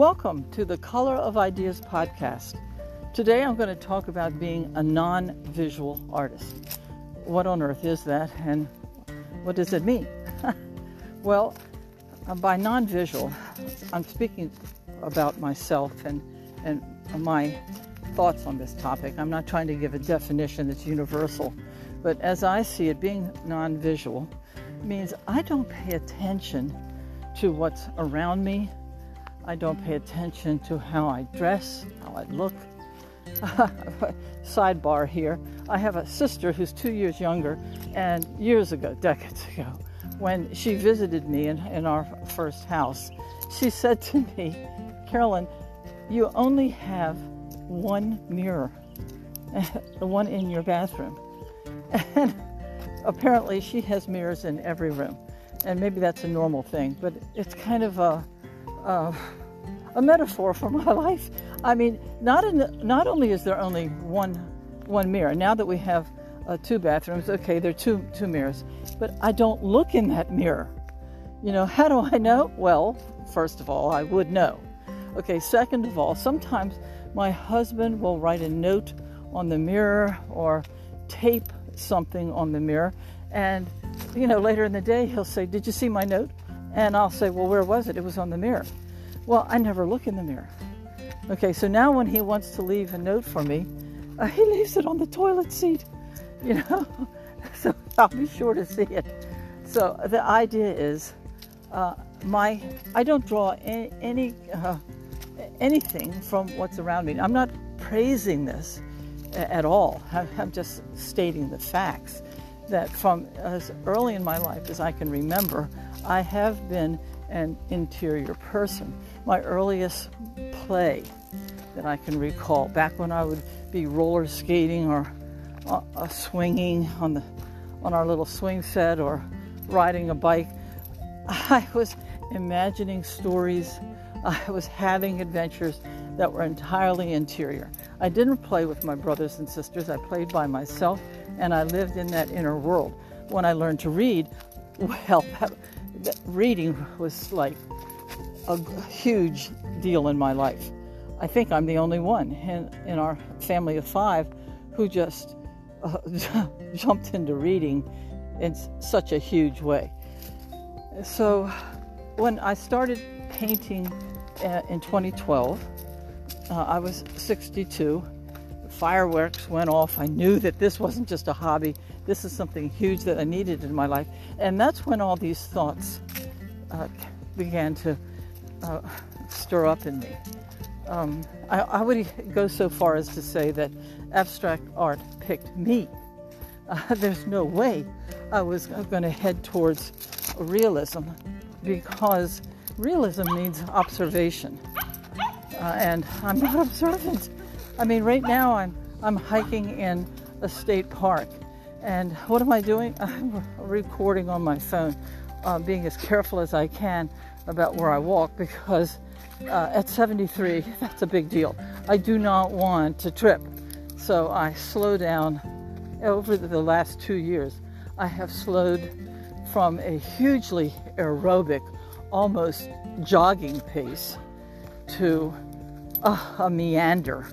Welcome to the Color of Ideas podcast. Today I'm going to talk about being a non visual artist. What on earth is that and what does it mean? well, uh, by non visual, I'm speaking about myself and, and my thoughts on this topic. I'm not trying to give a definition that's universal, but as I see it, being non visual means I don't pay attention to what's around me. I don't pay attention to how I dress, how I look. Sidebar here I have a sister who's two years younger, and years ago, decades ago, when she visited me in, in our first house, she said to me, Carolyn, you only have one mirror, the one in your bathroom. And apparently, she has mirrors in every room. And maybe that's a normal thing, but it's kind of a, a, a metaphor for my life. I mean, not, in, not only is there only one, one mirror, now that we have uh, two bathrooms, okay, there are two, two mirrors, but I don't look in that mirror. You know, how do I know? Well, first of all, I would know. Okay, second of all, sometimes my husband will write a note on the mirror or tape something on the mirror. And, you know, later in the day, he'll say, Did you see my note? And I'll say, Well, where was it? It was on the mirror. Well, I never look in the mirror. Okay, so now when he wants to leave a note for me, uh, he leaves it on the toilet seat, you know, so I'll be sure to see it. So the idea is, uh, my I don't draw any, any uh, anything from what's around me. I'm not praising this at all. I'm just stating the facts that from as early in my life as I can remember, I have been an interior person. My earliest play that I can recall, back when I would be roller skating or uh, uh, swinging on the on our little swing set or riding a bike, I was imagining stories I was having adventures that were entirely interior. I didn't play with my brothers and sisters, I played by myself, and I lived in that inner world. When I learned to read, well, that, that reading was like a huge deal in my life. I think I'm the only one in, in our family of five who just uh, jumped into reading in such a huge way. So when I started painting uh, in 2012. Uh, I was 62. Fireworks went off. I knew that this wasn't just a hobby. This is something huge that I needed in my life. And that's when all these thoughts uh, began to uh, stir up in me. Um, I, I, would go so far as to say that abstract art picked me. Uh, there's no way I was going to head towards realism because realism needs observation. Uh, and I'm not observant. I mean, right now I'm, I'm hiking in a state park. And what am I doing? I'm recording on my phone, uh, being as careful as I can about where I walk because uh, at 73, that's a big deal. I do not want to trip. So I slow down. Over the last two years, I have slowed from a hugely aerobic almost jogging pace to uh, a meander.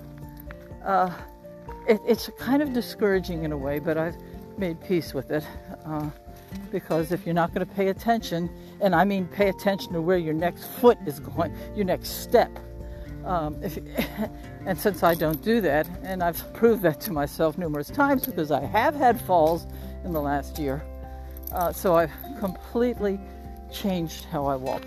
Uh, it, it's kind of discouraging in a way, but I've made peace with it uh, because if you're not going to pay attention, and I mean pay attention to where your next foot is going, your next step. Um, if, and since I don't do that, and I've proved that to myself numerous times because I have had falls in the last year, uh, so I've completely changed how I walk.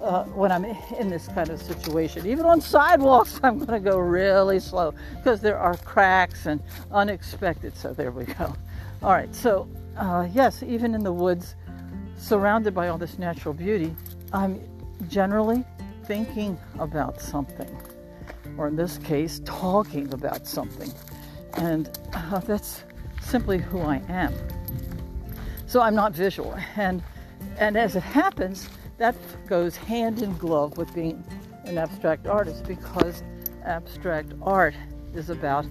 Uh, when I'm in this kind of situation. Even on sidewalks, I'm going to go really slow because there are cracks and unexpected. So there we go. All right. So uh, yes, even in the woods, surrounded by all this natural beauty, I'm generally thinking about something, or in this case, talking about something, and uh, that's simply who I am. So I'm not visual, and and as it happens, that goes hand in glove with being an abstract artist because abstract art is about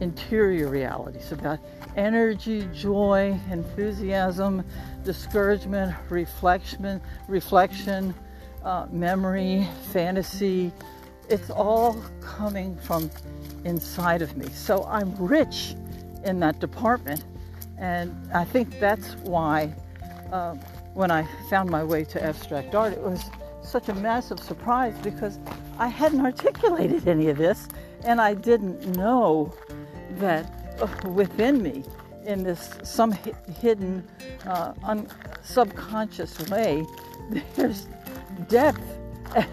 interior realities about energy, joy, enthusiasm, discouragement, reflection, reflection, uh, memory, fantasy. It's all coming from inside of me. So I'm rich in that department. And I think that's why uh, when I found my way to abstract art, it was such a massive surprise because I hadn't articulated any of this and I didn't know that uh, within me, in this some hidden, uh, un- subconscious way, there's depth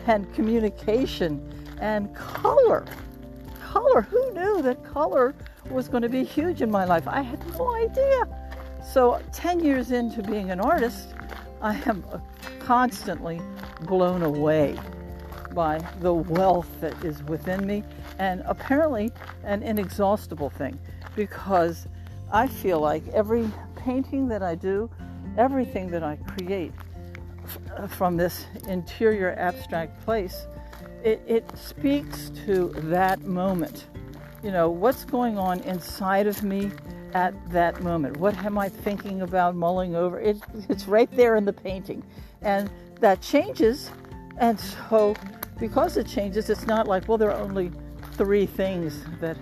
and communication and color. Color. Who knew that color was going to be huge in my life? I had no idea. So, 10 years into being an artist, I am constantly blown away by the wealth that is within me and apparently an inexhaustible thing because I feel like every painting that I do, everything that I create f- uh, from this interior abstract place, it, it speaks to that moment. You know, what's going on inside of me at that moment? What am I thinking about, mulling over? It, it's right there in the painting. And that changes. And so, because it changes, it's not like, well, there are only three things that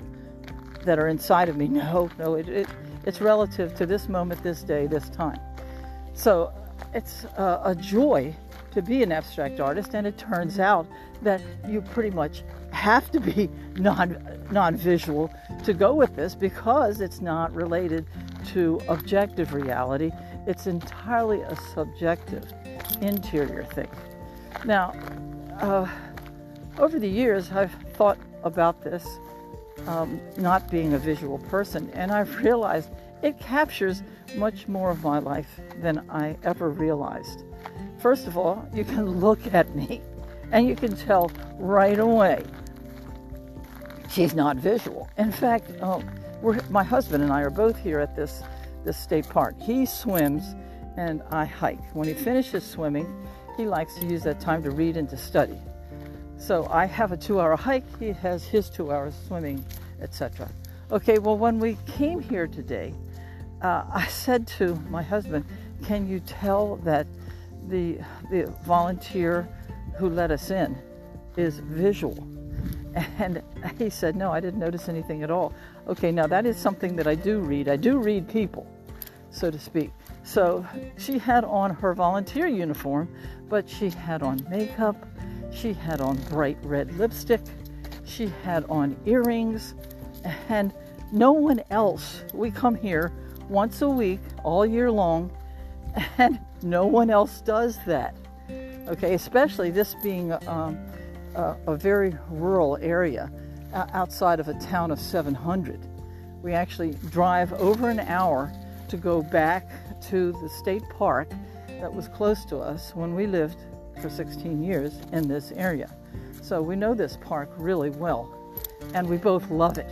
that are inside of me. No, no, it, it it's relative to this moment, this day, this time. So it's a, a joy to be an abstract artist, and it turns out that you pretty much have to be non non visual to go with this because it's not related to objective reality. It's entirely a subjective, interior thing. Now, uh, over the years, I've thought about this, um, not being a visual person, and I've realized it captures much more of my life than I ever realized. First of all, you can look at me and you can tell right away she's not visual. In fact, um, my husband and I are both here at this, this state park. He swims and I hike. When he finishes swimming, he likes to use that time to read and to study. So I have a two hour hike, he has his two hours swimming, etc. Okay, well, when we came here today, uh, I said to my husband, Can you tell that the, the volunteer who let us in is visual? And he said, No, I didn't notice anything at all. Okay, now that is something that I do read. I do read people, so to speak. So she had on her volunteer uniform, but she had on makeup, she had on bright red lipstick. She had on earrings. And no one else, we come here once a week, all year long, and no one else does that. Okay, especially this being um, a, a, very rural area outside of a town of 700. We actually drive over an hour to go back to the state park that was close to us when we lived for 16 years in this area. So we know this park really well, and we both love it.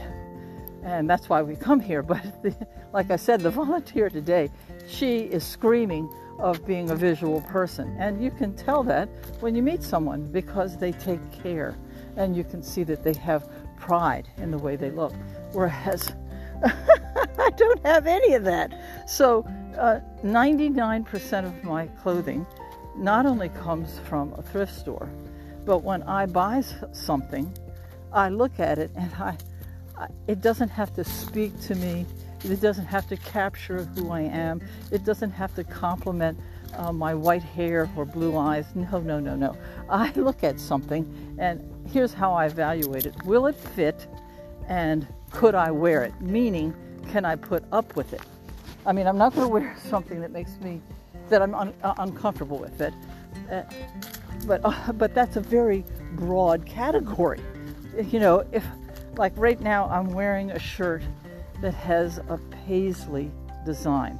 And that's why we come here. But the, like I said, the volunteer today, she is screaming of being a visual person. And you can tell that when you meet someone because they take care and you can see that they have pride in the way they look. Whereas I don't have any of that. So uh, 99% of my clothing not only comes from a thrift store, but when I buy something, I look at it and I, I, it doesn't have to speak to me. It doesn't have to capture who I am. It doesn't have to compliment uh, my white hair or blue eyes. No, no, no, no. I look at something and here's how I evaluate it. Will it fit and could I wear it? Meaning, can I put up with it? I mean, I'm not going to wear something that makes me that I'm un- uh, uncomfortable with it. Uh, but uh, but that's a very broad category. You know, if like right now I'm wearing a shirt that has a paisley design,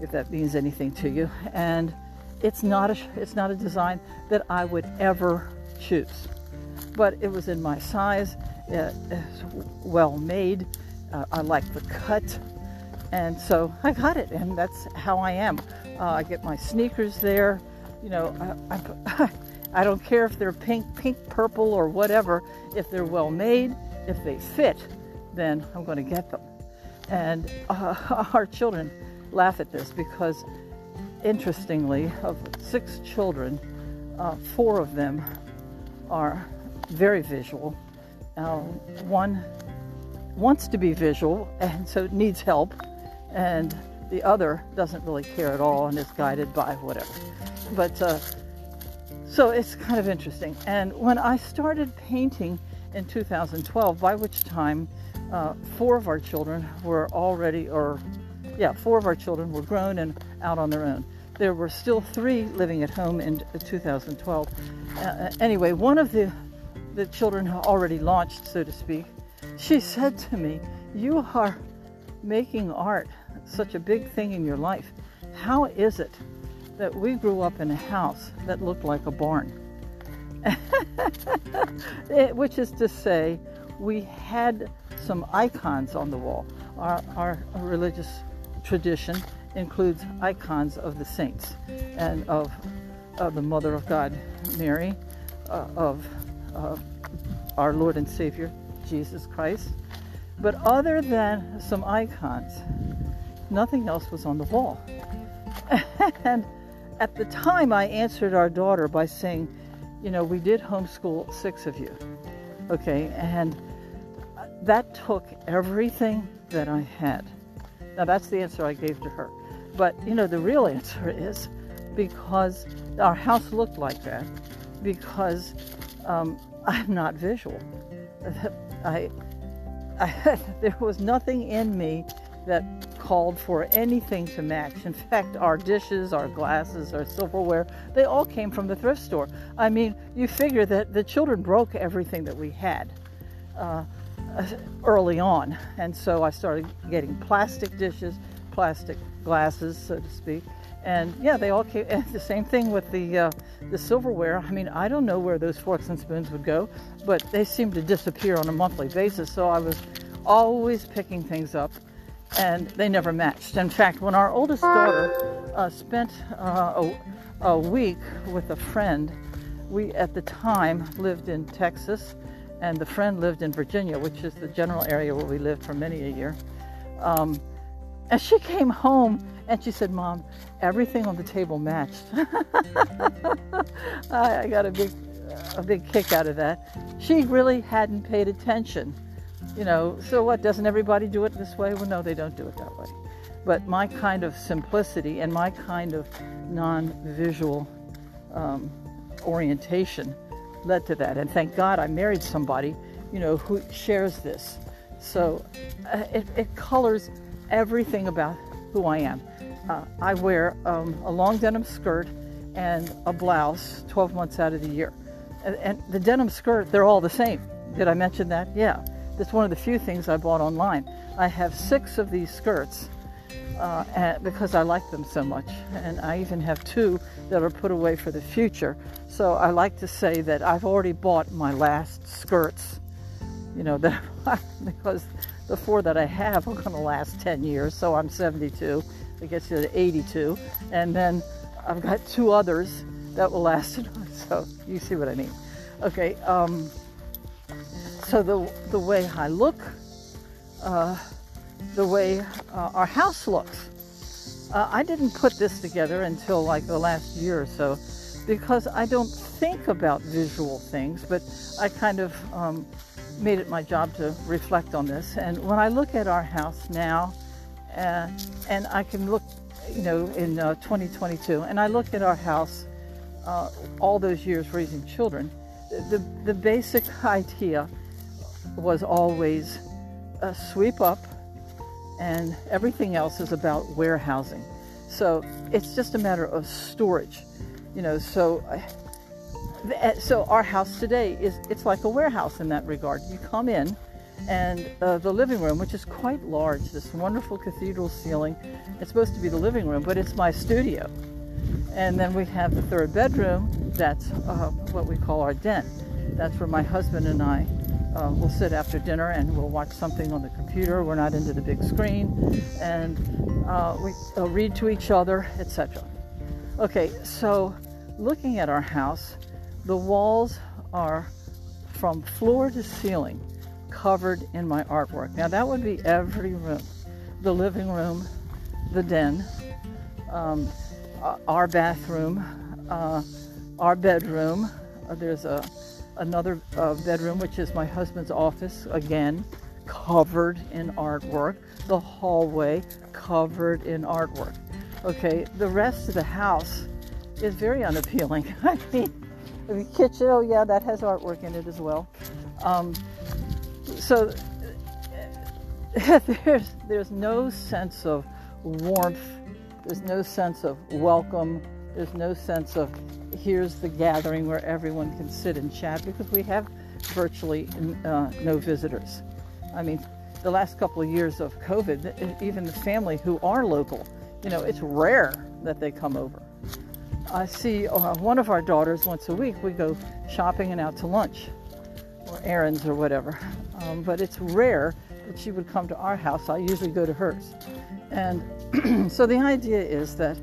if that means anything to you, and it's not a it's not a design that I would ever choose, but it was in my size. Uh, it's well made. Uh, I like the cut, and so I got it, and that's how I am. Uh, I get my sneakers there. You know, I, I, I don't care if they're pink, pink, purple, or whatever. If they're well made, if they fit, then I'm going to get them. And uh, our children laugh at this because, interestingly, of six children, uh, four of them are very visual. Uh, one wants to be visual and so needs help, and the other doesn't really care at all and is guided by whatever. But uh, so it's kind of interesting. And when I started painting in 2012, by which time uh, four of our children were already, or yeah, four of our children were grown and out on their own. There were still three living at home in 2012. Uh, anyway, one of the the children already launched, so to speak, she said to me, "You are making art such a big thing in your life. How is it that we grew up in a house that looked like a barn?" it, which is to say, we had some icons on the wall. Our, our religious tradition includes icons of the saints and of, the Mother of God, Mary, uh, of uh, our Lord and Savior, Jesus Christ. But other than some icons, nothing else was on the wall. and at the time, I answered our daughter by saying, You know, we did homeschool six of you. Okay, and that took everything that I had. Now, that's the answer I gave to her. But, you know, the real answer is because our house looked like that, because um, I'm not visual. I, I, there was nothing in me that called for anything to match. In fact, our dishes, our glasses, our silverware, they all came from the thrift store. I mean, you figure that the children broke everything that we had. Uh, early on. And so I started getting plastic dishes, plastic glasses, so to speak. And yeah, they all came. The same thing with the uh, the silverware. I mean, I don't know where those forks and spoons would go, but they seemed to disappear on a monthly basis. So I was always picking things up, and they never matched. In fact, when our oldest daughter uh, spent uh, a, a week with a friend, we at the time lived in Texas, and the friend lived in Virginia, which is the general area where we lived for many a year. Um, and she came home and she said, Mom, everything on the table matched. I, got a big, a big kick out of that. She really hadn't paid attention. You know, so what? Doesn't everybody do it this way? Well, no, they don't do it that way. But my kind of simplicity and my kind of non visual um, orientation led to that. And thank God I married somebody, you know, who shares this. So uh, it, it, colors everything about who I am. Uh, I wear um, a long denim skirt and a blouse 12 months out of the year. And, and the denim skirt, they're all the same. Did I mention that? Yeah. That's one of the few things I bought online. I have six of these skirts uh, because I like them so much. And I even have two that are put away for the future. So I like to say that I've already bought my last skirts, you know, that because the four that I have are going to last 10 years. So I'm 72. It gets you to 82. And then I've got two others that will last. So you see what I mean. Okay. Um, so the, the way I look, uh, the way uh, our house looks. Uh, I didn't put this together until like the last year or so because I don't think about visual things, but I kind of um, made it my job to reflect on this. And when I look at our house now, uh, and I can look, you know, in uh, 2022, and I look at our house uh, all those years raising children, the, the basic idea was always a sweep up, and everything else is about warehousing. So it's just a matter of storage, you know. So, uh, so our house today is it's like a warehouse in that regard. You come in, and uh, the living room, which is quite large, this wonderful cathedral ceiling. It's supposed to be the living room, but it's my studio. And then we have the third bedroom. That's uh, what we call our den. That's where my husband and I uh, we'll sit after dinner and we'll watch something on the computer. We're not into the big screen, and uh, we uh, read to each other, etc. Okay, so looking at our house, the walls are from floor to ceiling covered in my artwork. Now that would be every room, the living room, the den, um, our bathroom, uh, our bedroom. Uh, there's a another uh, bedroom, which is my husband's office, again, covered in artwork. The hallway, covered in artwork. Okay, the rest of the house is very unappealing. I mean, the kitchen, oh yeah, that has artwork in it as well. Um, so there's there's no sense of warmth. There's no sense of welcome. There's no sense of here's the gathering where everyone can sit and chat because we have virtually uh, no visitors. I mean, the last couple of years of COVID, even the family who are local, you know, it's rare that they come over. I see uh, one of our daughters once a week. We go shopping and out to lunch or errands or whatever. Um, but it's rare that she would come to our house. I usually go to hers. And so the idea is that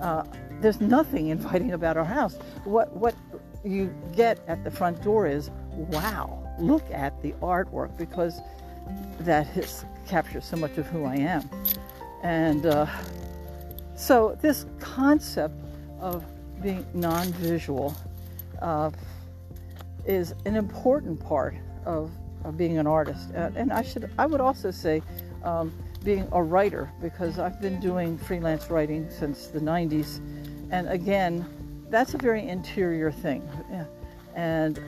uh, there's nothing inviting about our house. What what you get at the front door is wow, look at the artwork because that has captured so much of who I am. And uh, so this concept of being non-visual uh, is an important part of, of being an artist. Uh, and I should I would also say um, being a writer because I've been doing freelance writing since the 90s and again, that's a very interior thing. And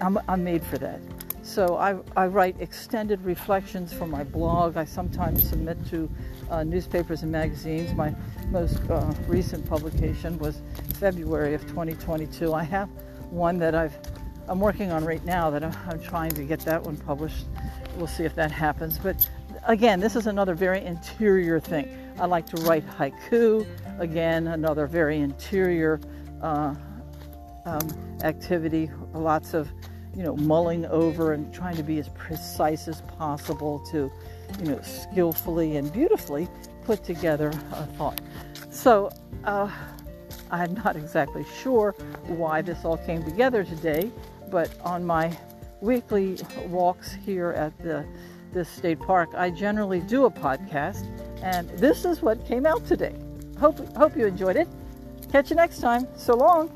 I'm, I'm made for that. So I, I, write extended reflections for my blog. I sometimes submit to uh, newspapers and magazines. My most uh, recent publication was February of 2022. I have one that I've I'm working on right now that I'm, I'm trying to get that one published. We'll see if that happens. But again, this is another very interior thing. I like to write haiku. Again, another very interior uh, um, activity. Lots of, you know, mulling over and trying to be as precise as possible to, you know, skillfully and beautifully put together a thought. So, uh, I'm not exactly sure why this all came together today, but on my weekly walks here at the this state park, I generally do a podcast, and this is what came out today. Hope hope you enjoyed it. Catch you next time. So long.